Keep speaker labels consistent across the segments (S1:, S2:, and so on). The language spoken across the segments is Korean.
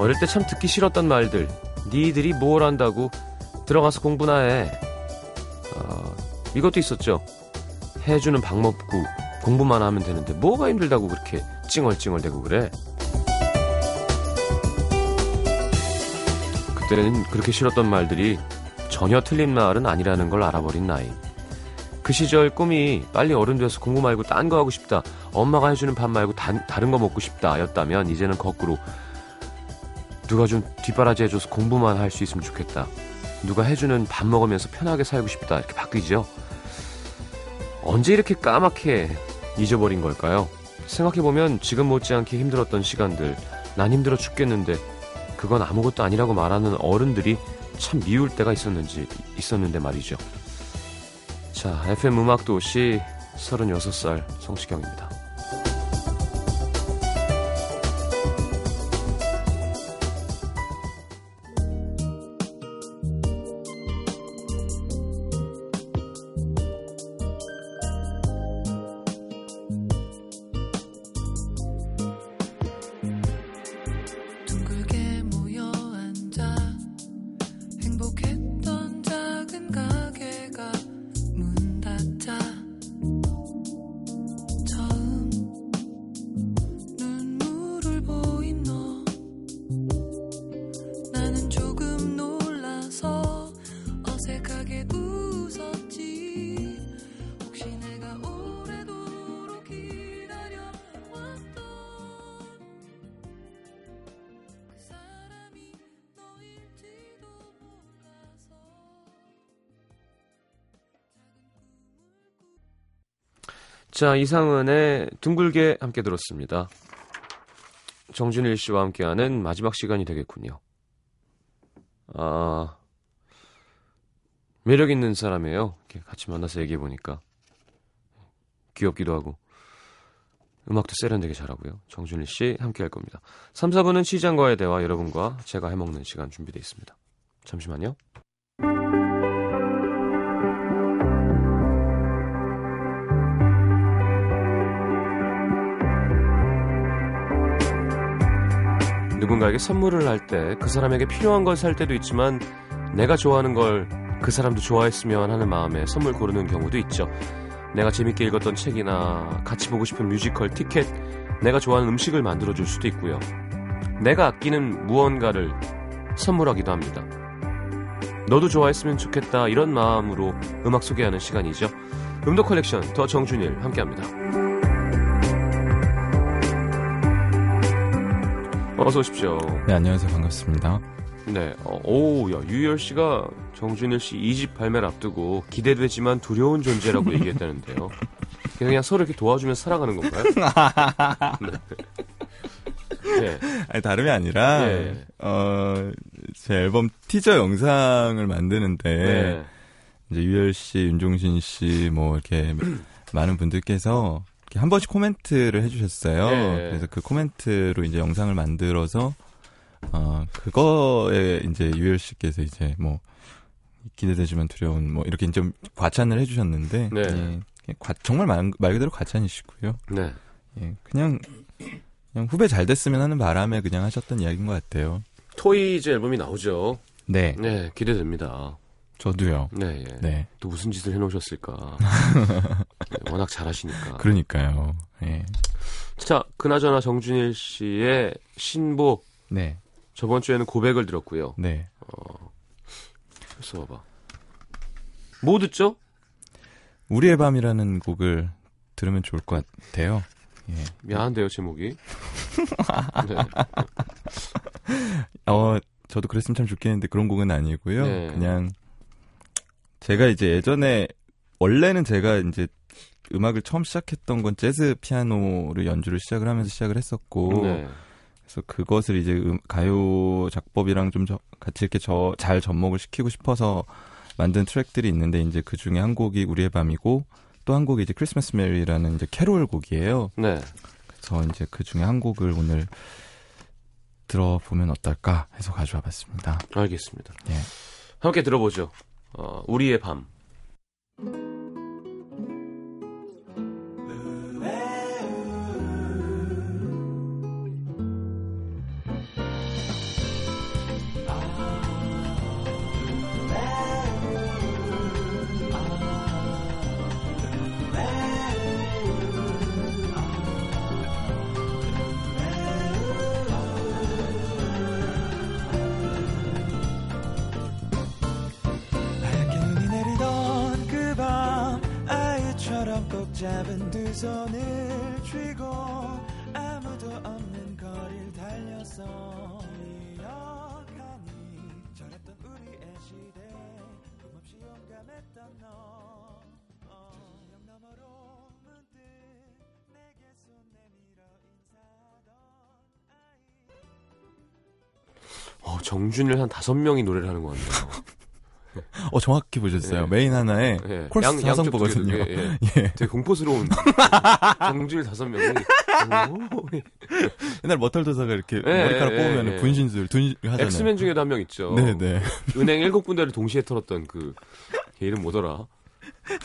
S1: 어릴 때 참 듣기 싫었던 말들. 니들이 뭘 한다고 들어가서 공부나 해. 어, 이것도 있었죠. 해주는 밥 먹고 공부만 하면 되는데 뭐가 힘들다고 그렇게 찡얼찡얼대고 그래. 그때는 그렇게 싫었던 말들이 전혀 틀린 말은 아니라는 걸 알아버린 나이. 그 시절 꿈이 빨리 어른 돼서 공부 말고 딴 거 하고 싶다. 엄마가 해주는 밥 말고 다, 다른 거 먹고 싶다. 였다면 이제는 거꾸로 누가 좀 뒷바라지 해줘서 공부만 할 수 있으면 좋겠다. 누가 해주는 밥 먹으면서 편하게 살고 싶다. 이렇게 바뀌죠. 언제 이렇게 까맣게 잊어버린 걸까요? 생각해보면 지금 못지않게 힘들었던 시간들, 난 힘들어 죽겠는데 그건 아무것도 아니라고 말하는 어른들이 참 미울 때가 있었는지, 있었는데 말이죠. 자, FM 음악도시 36살 성시경입니다.
S2: 자,
S1: 이상은의 둥글게 함께 들었습니다. 정준일 씨와 함께하는 마지막 시간이 되겠군요. 아, 매력 있는 사람이에요. 같이 만나서 얘기해 보니까 귀엽기도 하고 음악도 세련되게 잘하고요. 정준일 씨 함께 할 겁니다. 3, 4분은 시장과의 대화 여러분과 제가 해먹는 시간 준비되어 있습니다. 잠시만요. 누군가에게 선물을 할 때 그 사람에게 필요한 걸 살 때도 있지만 내가 좋아하는 걸 그 사람도 좋아했으면 하는 마음에 선물 고르는 경우도 있죠. 내가 재밌게 읽었던 책이나 같이 보고 싶은 뮤지컬 티켓, 내가 좋아하는 음식을 만들어 줄 수도 있고요. 내가 아끼는 무언가를 선물하기도 합니다. 너도 좋아했으면 좋겠다 이런 마음으로 음악 소개하는 시간이죠. 무드 컬렉터 정준일 함께합니다. 어서 오십시오.
S3: 네, 안녕하세요. 반갑습니다.
S1: 네, 어, 오, 야, 유열 씨가 정준일 씨 2집 발매를 앞두고 기대되지만 두려운 존재라고 얘기했다는데요. 그냥 서로 이렇게 도와주면서 살아가는 건가요? 네. 네.
S3: 아니, 다름이 아니라,
S1: 네.
S3: 어, 제 앨범 티저 영상을 만드는데,
S1: 네.
S3: 이제 유열 씨, 윤종신 씨, 뭐, 이렇게 많은 분들께서 한 번씩 코멘트를 해주셨어요.
S1: 네.
S3: 그래서 그 코멘트로 이제 영상을 만들어서, 어, 그거에 이제 유희열 씨께서 이제 뭐, 기대되지만 두려운, 뭐, 이렇게 좀 과찬을 해주셨는데,
S1: 네.
S3: 예, 과- 정말 말, 말 그대로 과찬이시고요.
S1: 네.
S3: 예, 그냥 그냥 후배 잘 됐으면 하는 바람에 그냥 하셨던 이야기인 것 같아요.
S1: 토이즈 앨범이 나오죠.
S3: 네,
S1: 네, 기대됩니다.
S3: 저도요.
S1: 네, 예.
S3: 네,
S1: 또 무슨 짓을 해놓으셨을까. 네, 워낙 잘하시니까.
S3: 그러니까요. 예,
S1: 자, 그나저나 정준일 씨의 신곡,
S3: 네,
S1: 저번 주에는 고백을 들었고요.
S3: 네.
S1: 그래서 봐봐. 뭐 듣죠?
S3: 우리의 밤이라는 곡을 들으면 좋을 것 같아요. 예.
S1: 미안한데요, 제목이. 네.
S3: 어, 저도 그랬으면 참 좋겠는데 그런 곡은 아니고요.
S1: 네.
S3: 그냥 제가 이제 예전에 원래는 제가 이제 음악을 처음 시작했던 건 재즈 피아노를 연주를 시작을 하면서 시작을 했었고
S1: 네.
S3: 그래서 그것을 이제 음- 가요 작법이랑 좀 저- 같이 이렇게 저, 잘 접목을 시키고 싶어서 만든 트랙들이 있는데 이제 그 중에 한 곡이 우리의 밤이고 또 한 곡이 이제 크리스마스 메리라는 이제 캐롤 곡이에요.
S1: 네.
S3: 그래서 이제 그 중에 한 곡을 오늘 들어보면 어떨까 해서 가져와 봤습니다.
S1: 알겠습니다.
S3: 예.
S1: 함께 들어보죠. 어, 우리의 밤.
S4: 두 손을 쥐고 아무도 없는 거리를 달려서 이어가니. 저랬던 우리의 시대 꿈없이 용감했던 너. 어, 영 너머로 문득 내게 손 내밀어 인사하던 아이.
S1: 어, 정준일 한 다섯 명이 노래를 하는 것 같네요.
S3: 어 정확히 보셨어요.
S1: 예.
S3: 메인 하나에
S1: 예. 코러스
S3: 사성부거든요.
S1: 두개, 예, 예.
S3: 예.
S1: 되게 공포스러운 정준일 다섯 명이 오,
S3: 옛날 머털 도사가 이렇게
S1: 예,
S3: 머리카락
S1: 예,
S3: 뽑으면
S1: 예.
S3: 분신술 둔 하잖아요.
S1: 엑스맨 중에도 한 명 있죠.
S3: 네네.
S1: 은행 일곱 군데를 동시에 털었던 그, 걔 이름 뭐더라?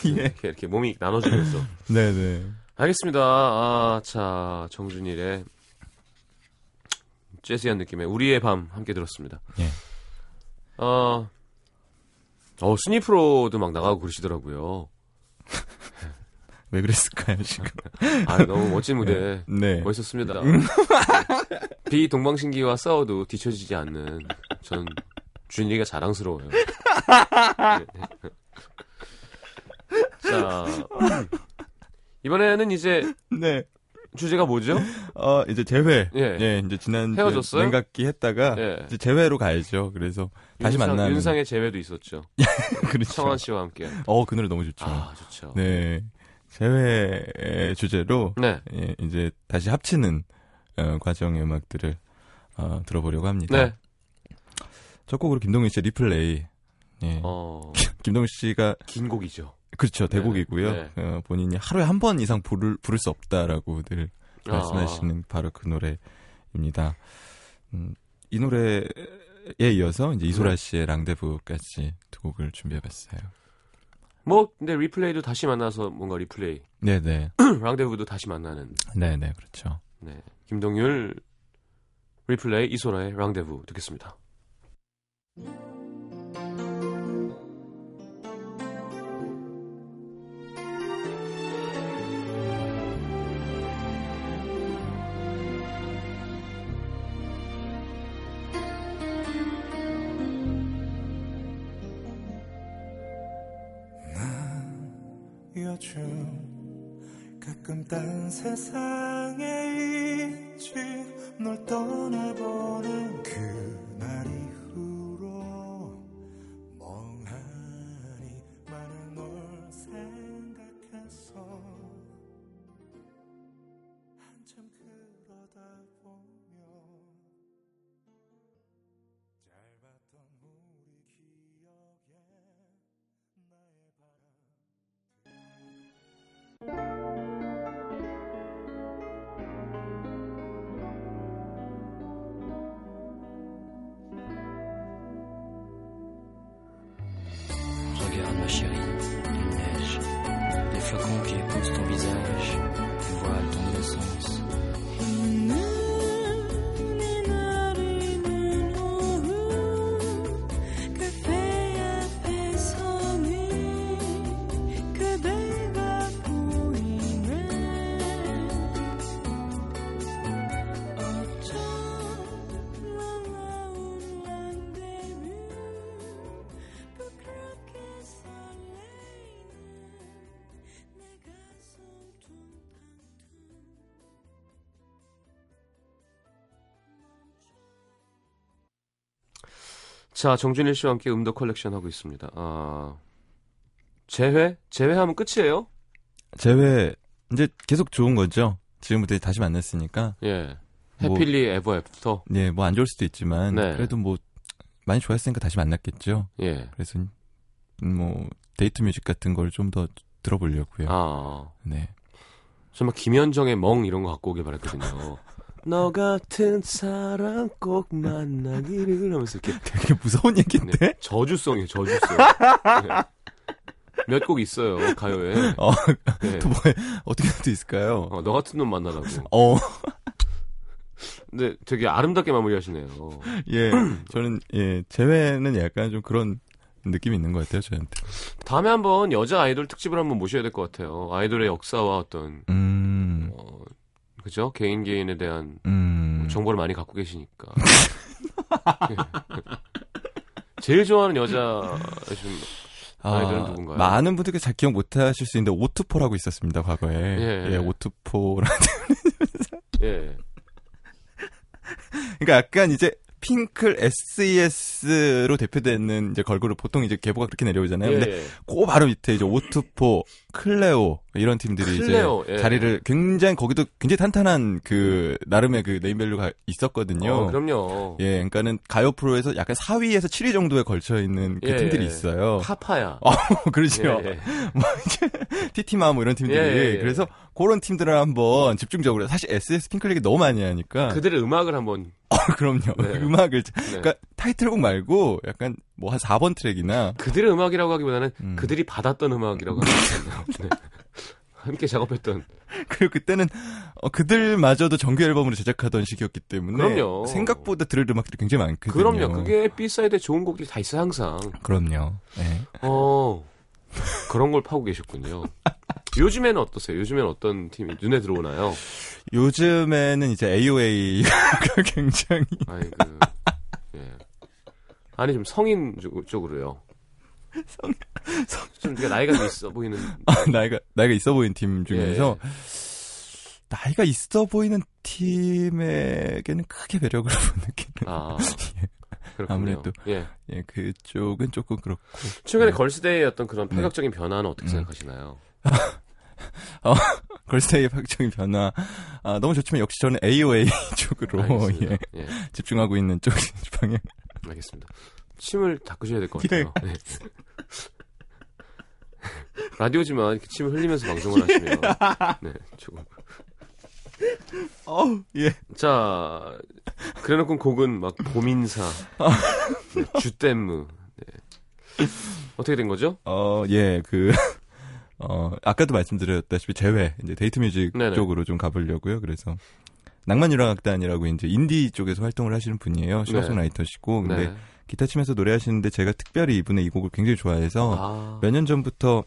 S3: 예.
S1: 이렇게, 이렇게 몸이 나눠지면서.
S3: 네네.
S1: 알겠습니다. 아, 자, 정준일의 재즈한 느낌의 우리의 밤 함께 들었습니다.
S3: 예.
S1: 어, 어, 순위 프로도 막 나가고 그러시더라고요.
S3: 왜 그랬을까요 지금?
S1: 아, 너무 멋진 무대.
S3: 네.
S1: 멋있었습니다. 비 동방신기와 싸워도 뒤처지지 않는 전 준이가 자랑스러워요. 네. 자, 이번에는 이제
S3: 네.
S1: 주제가 뭐죠?
S3: 어 이제 재회.
S1: 예.
S3: 예. 이제 지난
S1: 헤어졌어요?
S3: 냉각기 했다가
S1: 예.
S3: 이제 재회로 가야죠. 그래서 다시
S1: 윤상,
S3: 만나는.
S1: 윤상의 재회도 있었죠.
S3: 그렇죠.
S1: 청원 씨와 함께.
S3: 어, 그 노래 너무 좋죠.
S1: 아, 좋죠.
S3: 네. 재회의 주제로
S1: 네.
S3: 예, 이제 다시 합치는 어, 과정의 음악들을 어, 들어보려고 합니다.
S1: 네.
S3: 첫 곡으로 김동민 씨의 리플레이. 예.
S1: 어,
S3: 김동민 씨가
S1: 긴 곡이죠.
S3: 그렇죠 대곡이고요.
S1: 네.
S3: 어, 본인이 하루에 한 번 이상 부를 부를 수 없다라고 늘
S1: 아.
S3: 말씀하시는 바로 그 노래입니다. 음, 이 노래에 이어서 이제 이소라
S1: 네.
S3: 씨의 랑데부까지 두 곡을 준비해봤어요.
S1: 뭐, 근데 리플레이도 다시 만나서 뭔가 리플레이.
S3: 네네,
S1: 랑데부도 다시 만나는.
S3: 네네 그렇죠.
S1: 네. 김동률, 리플레이, 이소라의 랑데부 듣겠습니다.
S4: 가끔 딴 세상에 있지 널 떠나보는 그날 이
S1: 자, 정준일 씨와 함께 음도 컬렉션 하고 있습니다. 아, 재회? 재회하면 끝이에요?
S3: 재회 이제 계속 좋은 거죠. 지금부터 다시 만났으니까
S1: 예.
S3: 뭐-
S1: happily ever after.
S3: 네, 뭐 안 좋을 수도 있지만
S1: 네.
S3: 그래도 뭐 많이 좋아했으니까 다시 만났겠죠.
S1: 예.
S3: 그래서 음, 뭐 데이트 뮤직 같은 걸 좀 더 들어보려고요.
S1: 아,
S3: 네.
S1: 정말 김현정의 멍 이런 거 갖고 오길 바랬거든요. 너 같은 사람 꼭 만나기를 하면서 이렇게
S3: 되게 무서운 얘기인데.
S1: 네, 저주성이에요, 저주성. 네. 몇곡 있어요, 가요에.
S3: 어,
S1: 네.
S3: 또 뭐, 어떻게 할 수 있을까요?
S1: 어, 너 같은 놈 만나라고.
S3: 어,
S1: 근데 되게 아름답게 마무리하시네요.
S3: 예. 저는, 예, 재회는 약간 좀 그런 느낌이 있는 것 같아요, 저한테.
S1: 다음에 한번 여자 아이돌 특집을 한번 모셔야 될 것 같아요. 아이돌의 역사와 어떤,
S3: 음,
S1: 어, 그죠? 개인 개인에 대한
S3: 음.
S1: 정보를 많이 갖고 계시니까. 예. 제일 좋아하는 여자, 좀, 아이들은 누군가요?
S3: 많은 분들께 잘 기억 못 하실 수 있는데 오투포라고 있었습니다, 과거에.
S1: 예.
S3: 예, 오투포라는
S1: 예.
S3: 그러니까 약간 이제 핑클 SES로 대표되는 이제 걸그룹 보통 이제 계보가 그렇게 내려오잖아요.
S1: 예.
S3: 근데 그 바로 밑에 이제 오투포, 클레오 이런 팀들이
S1: 클레오,
S3: 이제
S1: 예.
S3: 자리를 굉장히 거기도 굉장히 탄탄한 그 나름의 그 네임밸류가 있었거든요.
S1: 어, 그럼요.
S3: 예, 그러니까는 가요 프로에서 약간 4위에서 7위 정도에 걸쳐 있는 그
S1: 예.
S3: 팀들이 있어요.
S1: 파파야.
S3: 어, 그렇죠.
S1: 예, 예.
S3: 티티마 뭐 이런 팀들이
S1: 예, 예, 예.
S3: 그래서 그런 팀들을 한번 집중적으로 사실 SES 핑클 얘기 너무 많이 하니까
S1: 그들의 음악을 한번
S3: 어, 그럼요.
S1: 네.
S3: 음악을
S1: 네.
S3: 그러니까 타이틀곡 말고 약간 뭐 한 4번 트랙이나
S1: 그들의 음악이라고 하기보다는
S3: 음.
S1: 그들이 받았던 음악이라고 하면 네. 함께 작업했던
S3: 그리고 그때는 어, 그들마저도 정규 앨범으로 제작하던 시기였기 때문에
S1: 그럼요.
S3: 생각보다 들을 음악들이 굉장히 많거든요.
S1: 그럼요. 그게 B-사이드에 좋은 곡들이 다 있어 항상.
S3: 그럼요. 네.
S1: 어 그런 걸 파고 계셨군요. 요즘에는 어떠세요? 요즘에는 어떤 팀이 눈에 들어오나요?
S3: 요즘에는 이제 AOA가 굉장히
S1: 아이 그 예. 아니 좀 성인 쪽- 쪽으로요.
S3: 성-
S1: 좀 되게 나이가 좀 있어 보이는.
S3: 나이가 나이가 있어 보이는 팀
S1: 예.
S3: 중에서 나이가 있어 보이는 팀에게는 크게 매력을 못 느끼는.
S1: 아 그렇군요.
S3: 아무래도.
S1: 예.
S3: 예, 그쪽은 조금 그렇고.
S1: 최근에
S3: 네.
S1: 걸스데이의 어떤 그런
S3: 네.
S1: 파격적인 변화는 어떻게
S3: 음.
S1: 생각하시나요?
S3: 걸스데이의 파격적인 변화. 아, 너무 좋지만 역시 저는 AOA 쪽으로. 예,
S1: 예.
S3: 집중하고 있는 쪽 방향.
S1: 알겠습니다. 침을 닦으셔야 될것
S3: 예.
S1: 같아요. 네. 라디오지만 이렇게 침을 흘리면서 방송을 하시면 네, 조금.
S3: 어우, 예.
S1: 자, 그래놓고 곡은 막 고민사, 네, 주댐무. 네. 어떻게 된 거죠?
S3: 어, 예, 그, 어, 아까도 말씀드렸다시피 제외, 이제 데이트 뮤직
S1: 네네.
S3: 쪽으로 좀 가보려고요. 그래서, 낭만유랑악단이라고 이제 인디 쪽에서 활동을 하시는 분이에요. 싱어송라이터시고. 근데
S1: 네.
S3: 기타 치면서 노래하시는데 제가 특별히 이분의 이 곡을 굉장히 좋아해서
S1: 아,
S3: 몇년 전부터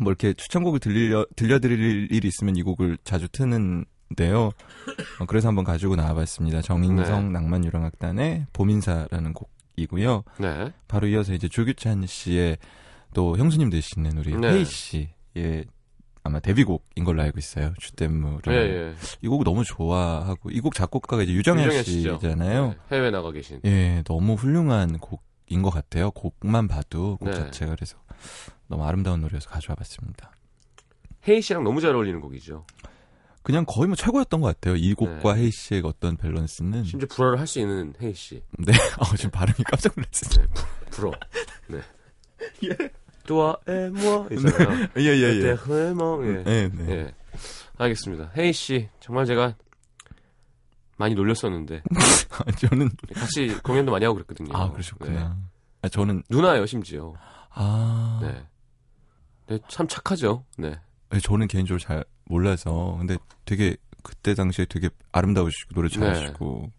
S3: 뭐 이렇게 추천곡을 들려, 들려드릴 일이 있으면 이 곡을 자주 트는데요. 어, 그래서 한번 가지고 나와봤습니다. 정인성
S1: 네.
S3: 낭만유랑악단의 봄인사라는 곡이고요.
S1: 네.
S3: 바로 이어서 이제 조규찬 씨의 또 형수님 되시는 우리
S1: 네.
S3: 헤이 씨의 아마 데뷔곡인 걸로 알고 있어요. 주댐무를.
S1: 예, 예.
S3: 이 곡을 너무 좋아하고 이 곡 작곡가가 이제 유정현,
S1: 유정현.
S3: 씨잖아요.
S1: 네, 해외 나가 계신.
S3: 예, 너무 훌륭한 곡인 것 같아요. 곡만 봐도 곡
S1: 네.
S3: 자체가 그래서 너무 아름다운 노래여서 가져와 봤습니다.
S1: 헤이 씨랑 너무 잘 어울리는 곡이죠.
S3: 그냥 거의 뭐 최고였던 것 같아요. 이 곡과 헤이 씨의 어떤 밸런스는.
S1: 네. 심지어 불어를 할 수 있는 헤이 씨.
S3: 네, 어, 지금 발음이 깜짝 놀랐어요.
S1: 네, 불어. 네. 또 아 에모 있잖아요.
S3: 예, 예, 예.
S1: 에테흐모. 예.
S3: 네, 네.
S1: 예. 알겠습니다. 혜희 씨, 정말 제가 많이 놀렸었는데
S3: 저는
S1: 같이 공연도 많이 하고 그랬거든요.
S3: 아 그러셨구나.
S1: 네.
S3: 아, 저는
S1: 누나예요, 심지어.
S3: 아
S1: 네. 네, 참 착하죠. 네.
S3: 네, 저는 개인적으로 잘 몰라서 근데 되게 그때 당시에 되게 아름다우시고 노래 잘하시고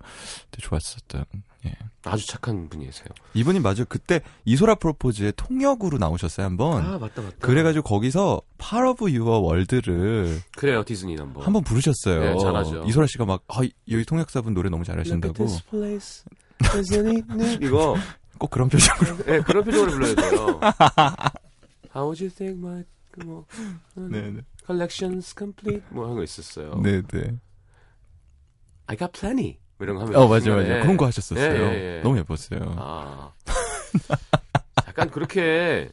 S3: 되게 좋았었던. 예.
S1: 아주 착한 분이세요.
S3: 이분이 맞아 요 그때 이소라 프로포즈의 통역으로 나오셨어요 한번.
S1: 아, 맞다, 맞다.
S3: 그래가지고 거기서 Part of Your World를
S1: 그래요, 디즈니 넘버.
S3: 한번 부르셨어요.
S1: 네, 잘하죠.
S3: 이소라 씨가 막 아, 여기 통역사분 노래 너무 잘하신다고
S1: 이거
S3: 꼭 그런 표정으로.
S1: 네, 그런 표정으로 불러야 돼요. How would you think my 뭐
S3: 네, 네.
S1: collections complete 뭐 하는 거 있었어요.
S3: 네, 네.
S1: I got plenty. 뭐 이런 거 하면
S3: 어 맞아
S1: 중간에.
S3: 맞아 그런 거 하셨었어요.
S1: 예, 예, 예.
S3: 너무 예뻤어요.
S1: 아. 약간 그렇게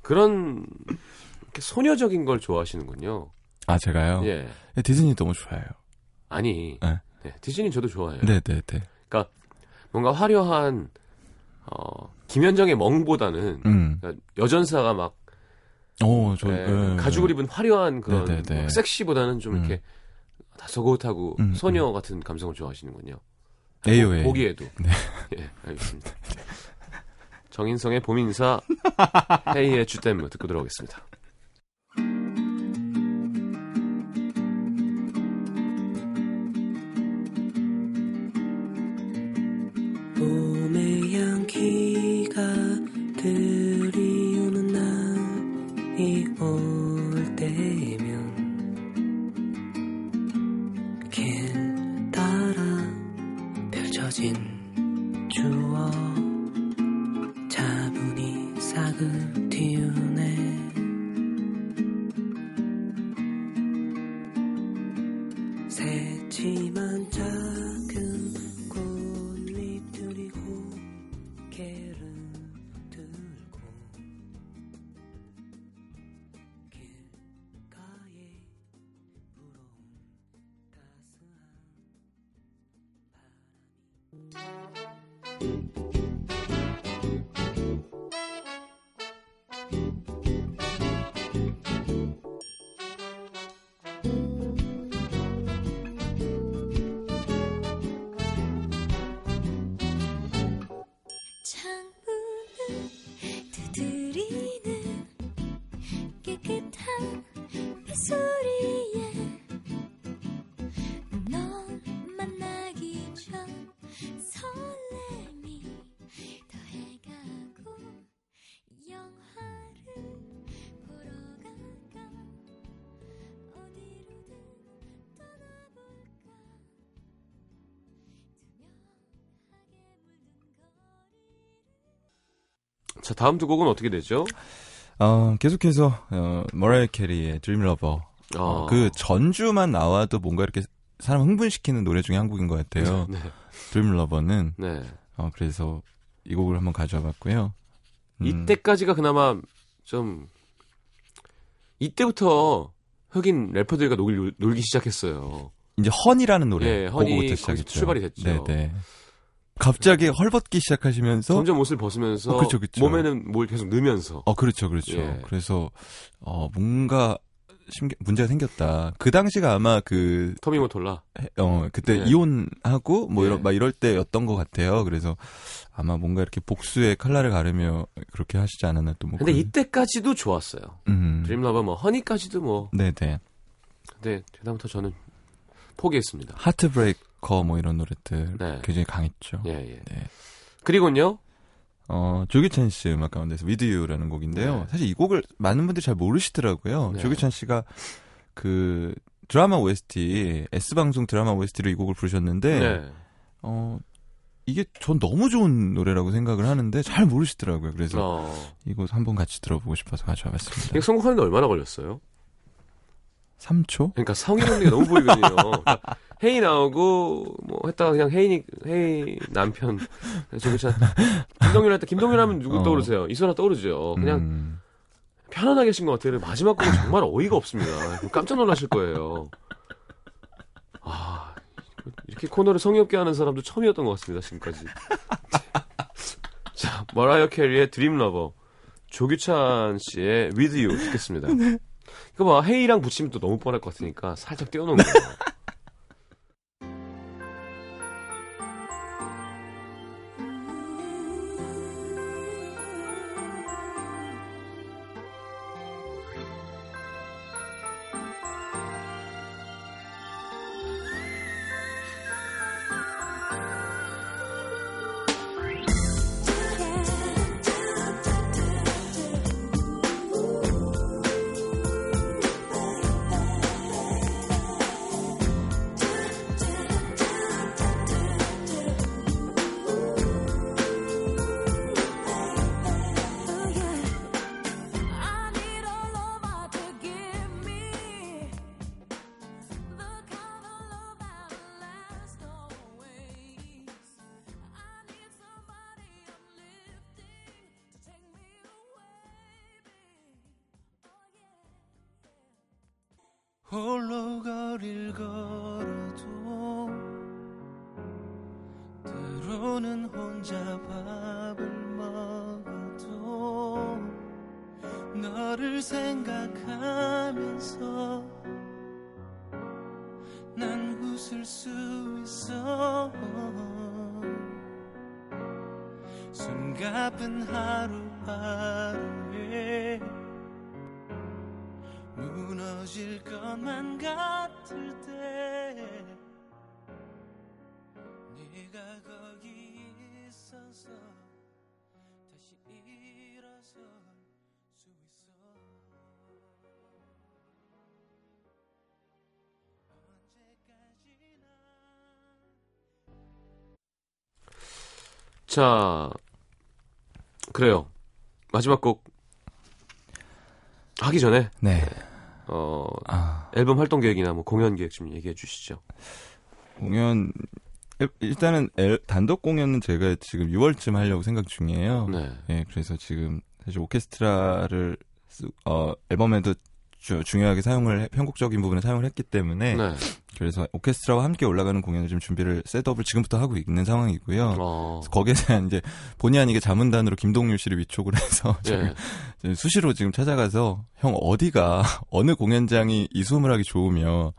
S1: 그런 소녀적인 걸 좋아하시는군요.
S3: 아 제가요.
S1: 예.
S3: 디즈니 너무 좋아해요.
S1: 아니.
S3: 네.
S1: 네, 디즈니 저도 좋아해요.
S3: 네, 네, 네.
S1: 뭔가 화려한 어, 김현정의 멍보다는
S3: 음.
S1: 그러니까 여전사가 막
S3: 어, 저
S1: 예,
S3: 예,
S1: 가죽을 입은 화려한 그런
S3: 네, 네, 네.
S1: 막 섹시보다는 좀
S3: 음.
S1: 이렇게 다소곳하고
S3: 음,
S1: 소녀 같은 감성을 좋아하시는군요.
S3: AOA.
S1: 보기에도.
S3: 네.
S1: 예, 알겠습니다. 정인성의 봄인사, 헤이의 주댐 듣고 들어오겠습니다. 자, 다음 두 곡은 어떻게 되죠?
S3: 어, 계속해서 어, 머라이 캐리의 Dreamlover. 어,
S1: 어.
S3: 그 전주만 나와도 뭔가 이렇게 사람 흥분시키는 노래 중에 한 곡인 것 같아요.
S1: 네.
S3: Dreamlover는
S1: 네.
S3: 어, 그래서 이 곡을 한번 가져와 봤고요. 음,
S1: 이때까지가 그나마 좀 이때부터 흑인 래퍼들과 놀, 놀기 시작했어요.
S3: 이제 Honey라는 노래
S1: 예,
S3: Honey
S1: 거기서
S3: 시작했죠.
S1: 출발이 됐죠.
S3: 네, 네. 갑자기 헐벗기 시작하시면서
S1: 점점 옷을 벗으면서
S3: 어, 그쵸, 그쵸.
S1: 몸에는 뭘 계속 넣으면서
S3: 어, 그렇죠, 그렇죠.
S1: 예.
S3: 그래서, 어, 뭔가, 심겨, 문제가 생겼다. 그 당시가 아마 그,
S1: 터미 모톨라
S3: 해- 어, 그때
S1: 네.
S3: 이혼하고, 뭐,
S1: 예.
S3: 이런, 막 이럴 때였던 것 같아요. 그래서, 아마 뭔가 이렇게 복수의 칼날을 가르며 그렇게 하시지 않았나 또 뭐.
S1: 근데
S3: 그런-
S1: 이때까지도 좋았어요.
S3: 음.
S1: 드림러버 뭐 허니까지도 뭐
S3: 네네.
S1: 근데 그다음부터 저는 포기했습니다.
S3: 하트브레이 커 뭐 이런 노래들
S1: 네.
S3: 굉장히 강했죠.
S1: 예, 예.
S3: 네.
S1: 그리고요.
S3: 어, 조규찬 씨 음악 가운데서 With You라는 곡인데요.
S1: 네.
S3: 사실 이 곡을 많은 분들이 잘 모르시더라고요.
S1: 네.
S3: 조규찬 씨가 그 드라마 OST, S방송 드라마 OST로 이 곡을 부르셨는데,
S1: 네.
S3: 어, 이게 전 너무 좋은 노래라고 생각을 하는데 잘 모르시더라고요. 그래서
S1: 어.
S3: 이곡 한번 같이 들어보고 싶어서 가져와 봤습니다.
S1: 이게 선곡하는데 얼마나 걸렸어요?
S3: 3초?
S1: 그러니까 성희롱이 너무 보이거든요. 그러니까 헤이 나오고 뭐 했다가 그냥 헤이 헤이 남편 참 김동률 할때 김동률 하면 누구
S3: 어.
S1: 떠오르세요? 이소라 떠오르죠. 그냥
S3: 음,
S1: 편안하게 하신 것 같아요. 마지막 곡은 정말 어이가 없습니다. 깜짝 놀라실 거예요. 아 이렇게 코너를 성의 없게 하는 사람도 처음이었던 것 같습니다. 지금까지. 자 머라이어 캐리의 Dreamlover 조규찬 씨의 With You 듣겠습니다. 이거 봐 헤이랑 붙이면 또 너무 뻔할 것 같으니까 살짝 띄워놓은 거예요.
S2: 홀로 거리를 걸어도 때로는 혼자 밥을 먹어도 너를 생각하면서 난 웃을 수 있어. 숨가쁜 하루하루에 무너질 것만 같을 때 네가 거기 있어서 다시 일어설 수 있어 언제까지나
S1: 자 그래요. 마지막 곡 하기 전에
S3: 네.
S1: 어
S3: 아,
S1: 앨범 활동 계획이나 뭐 공연 계획 좀 얘기해 주시죠.
S3: 공연 일- 일단은 앨- 단독 공연은 제가 지금 6월쯤 하려고 생각 중이에요.
S1: 네.
S3: 예, 그래서 지금 사실 오케스트라를 쓰- 어, 앨범에도 주- 중요하게 사용을 해- 편곡적인 부분에 사용을 했기 때문에
S1: 네.
S3: 그래서 오케스트라와 함께 올라가는 공연을 좀 준비를 셋업을 지금부터 하고 있는 상황이고요.
S1: 어.
S3: 거기에 대한 이제 본의 아니게 자문단으로 김동률 씨를 위촉을 해서
S1: 예.
S3: 수시로 지금 찾아가서 형 어디가 어느 공연장이 이 수음을 하기 좋으며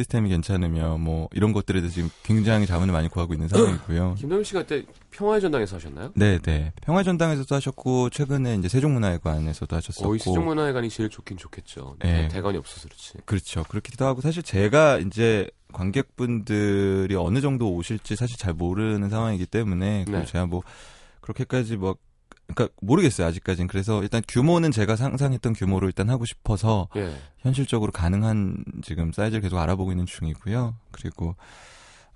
S3: 시스템이 괜찮으며 뭐 이런 것들에 대해서 지금 굉장히 자문을 많이 구하고 있는 상황이고요.
S1: 김동현 씨가 그때 평화의 전당에서 하셨나요?
S3: 네, 네. 평화전당에서도 하셨고 최근에 이제 세종문화회관에서도 하셨었고.
S1: 거의 시종문화회관이 제일 좋긴 좋겠죠.
S3: 네.
S1: 대관이 없어서 그렇지.
S3: 그렇죠. 그렇기도 하고 사실 제가 이제 관객분들이 어느 정도 오실지 사실 잘 모르는 상황이기 때문에
S1: 네.
S3: 제가 뭐 그렇게까지 뭐 그러니까 모르겠어요 아직까지는 그래서 일단 규모는 제가 상상했던 규모로 일단 하고 싶어서
S1: 예.
S3: 현실적으로 가능한 지금 사이즈를 계속 알아보고 있는 중이고요. 그리고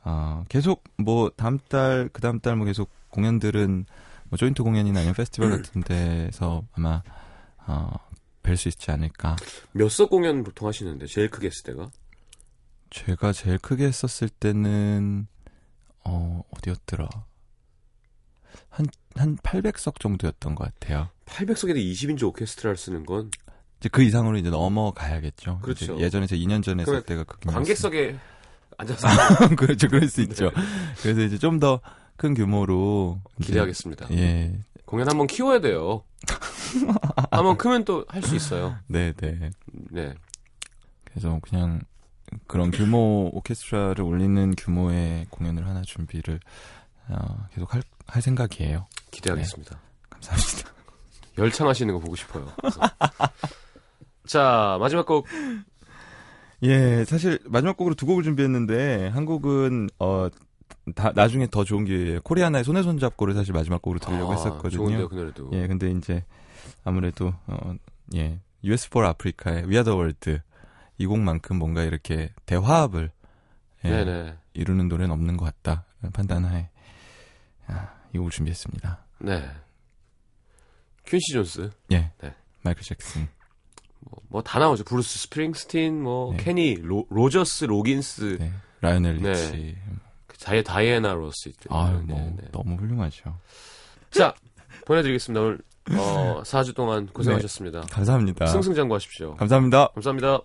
S3: 어, 계속 뭐 다음 달, 그 다음 달 뭐 계속 공연들은 뭐 조인트 공연이나 아니면 페스티벌 같은 데서 아마 어, 뵐 수 있지 않을까.
S1: 몇 석 공연 보통 하시는데 제일 크게 했을 때가?
S3: 제가 제일 크게 했었을 때는 어, 어디였더라? 한, 한 800석 정도였던 것 같아요.
S1: 800석에도 20인조 오케스트라를 쓰는 건
S3: 이제 그 이상으로 이제 넘어가야겠죠.
S1: 그렇죠.
S3: 이제 예전에 제가 2년 전에
S1: 그러면
S3: 때가 그
S1: 관객석에 앉아서
S3: 그렇죠. 그럴 수 있죠.
S1: 네.
S3: 그래서 이제 좀 더 큰 규모로 이제
S1: 기대하겠습니다.
S3: 예.
S1: 공연 한번 키워야 돼요. 한번 크면 또 할 수 있어요.
S3: 네, 네.
S1: 네.
S3: 그래서 그냥 그런 규모 오케스트라를 올리는 규모의 공연을 하나 준비를 어, 계속 할, 할 생각이에요.
S1: 기대하겠습니다.
S3: 감사합니다.
S1: 열창하시는 거 보고 싶어요. 자, 마지막 곡.
S3: 예, 사실 마지막 곡으로 두 곡을 준비했는데 한 곡은 어 다, 나중에 더 좋은 기회에 코리아나의 손에 손 잡고를 사실 마지막 곡으로 들으려고
S1: 아,
S3: 했었거든요.
S1: 좋은데요, 그 노래도.
S3: 예, 근데 이제 아무래도 어, 예, USA for Africa의 We Are the World 이 곡만큼 뭔가 이렇게 대화합을 예. 이루는 노래는 없는 것 같다 판단하에 아, 이 곡을 준비했습니다.
S1: 네. 퀸시 존스.
S3: 예,
S1: 네.
S3: 마이클 잭슨,
S1: 뭐 다 나오죠. 브루스 스프링스틴, 뭐
S3: 네.
S1: 케니, 로, 로저스, 로긴스,
S3: 네, 라이오넬
S1: 네.
S3: 리치,
S1: 그 다이, 다이애나 로스.
S3: 아유
S1: 네,
S3: 뭐
S1: 네.
S3: 너무 훌륭하죠.
S1: 자, 보내드리겠습니다. 오늘 어, 4주 동안 고생하셨습니다.
S3: 감사합니다.
S1: 승승장구하십시오.
S3: 감사합니다.
S1: 감사합니다.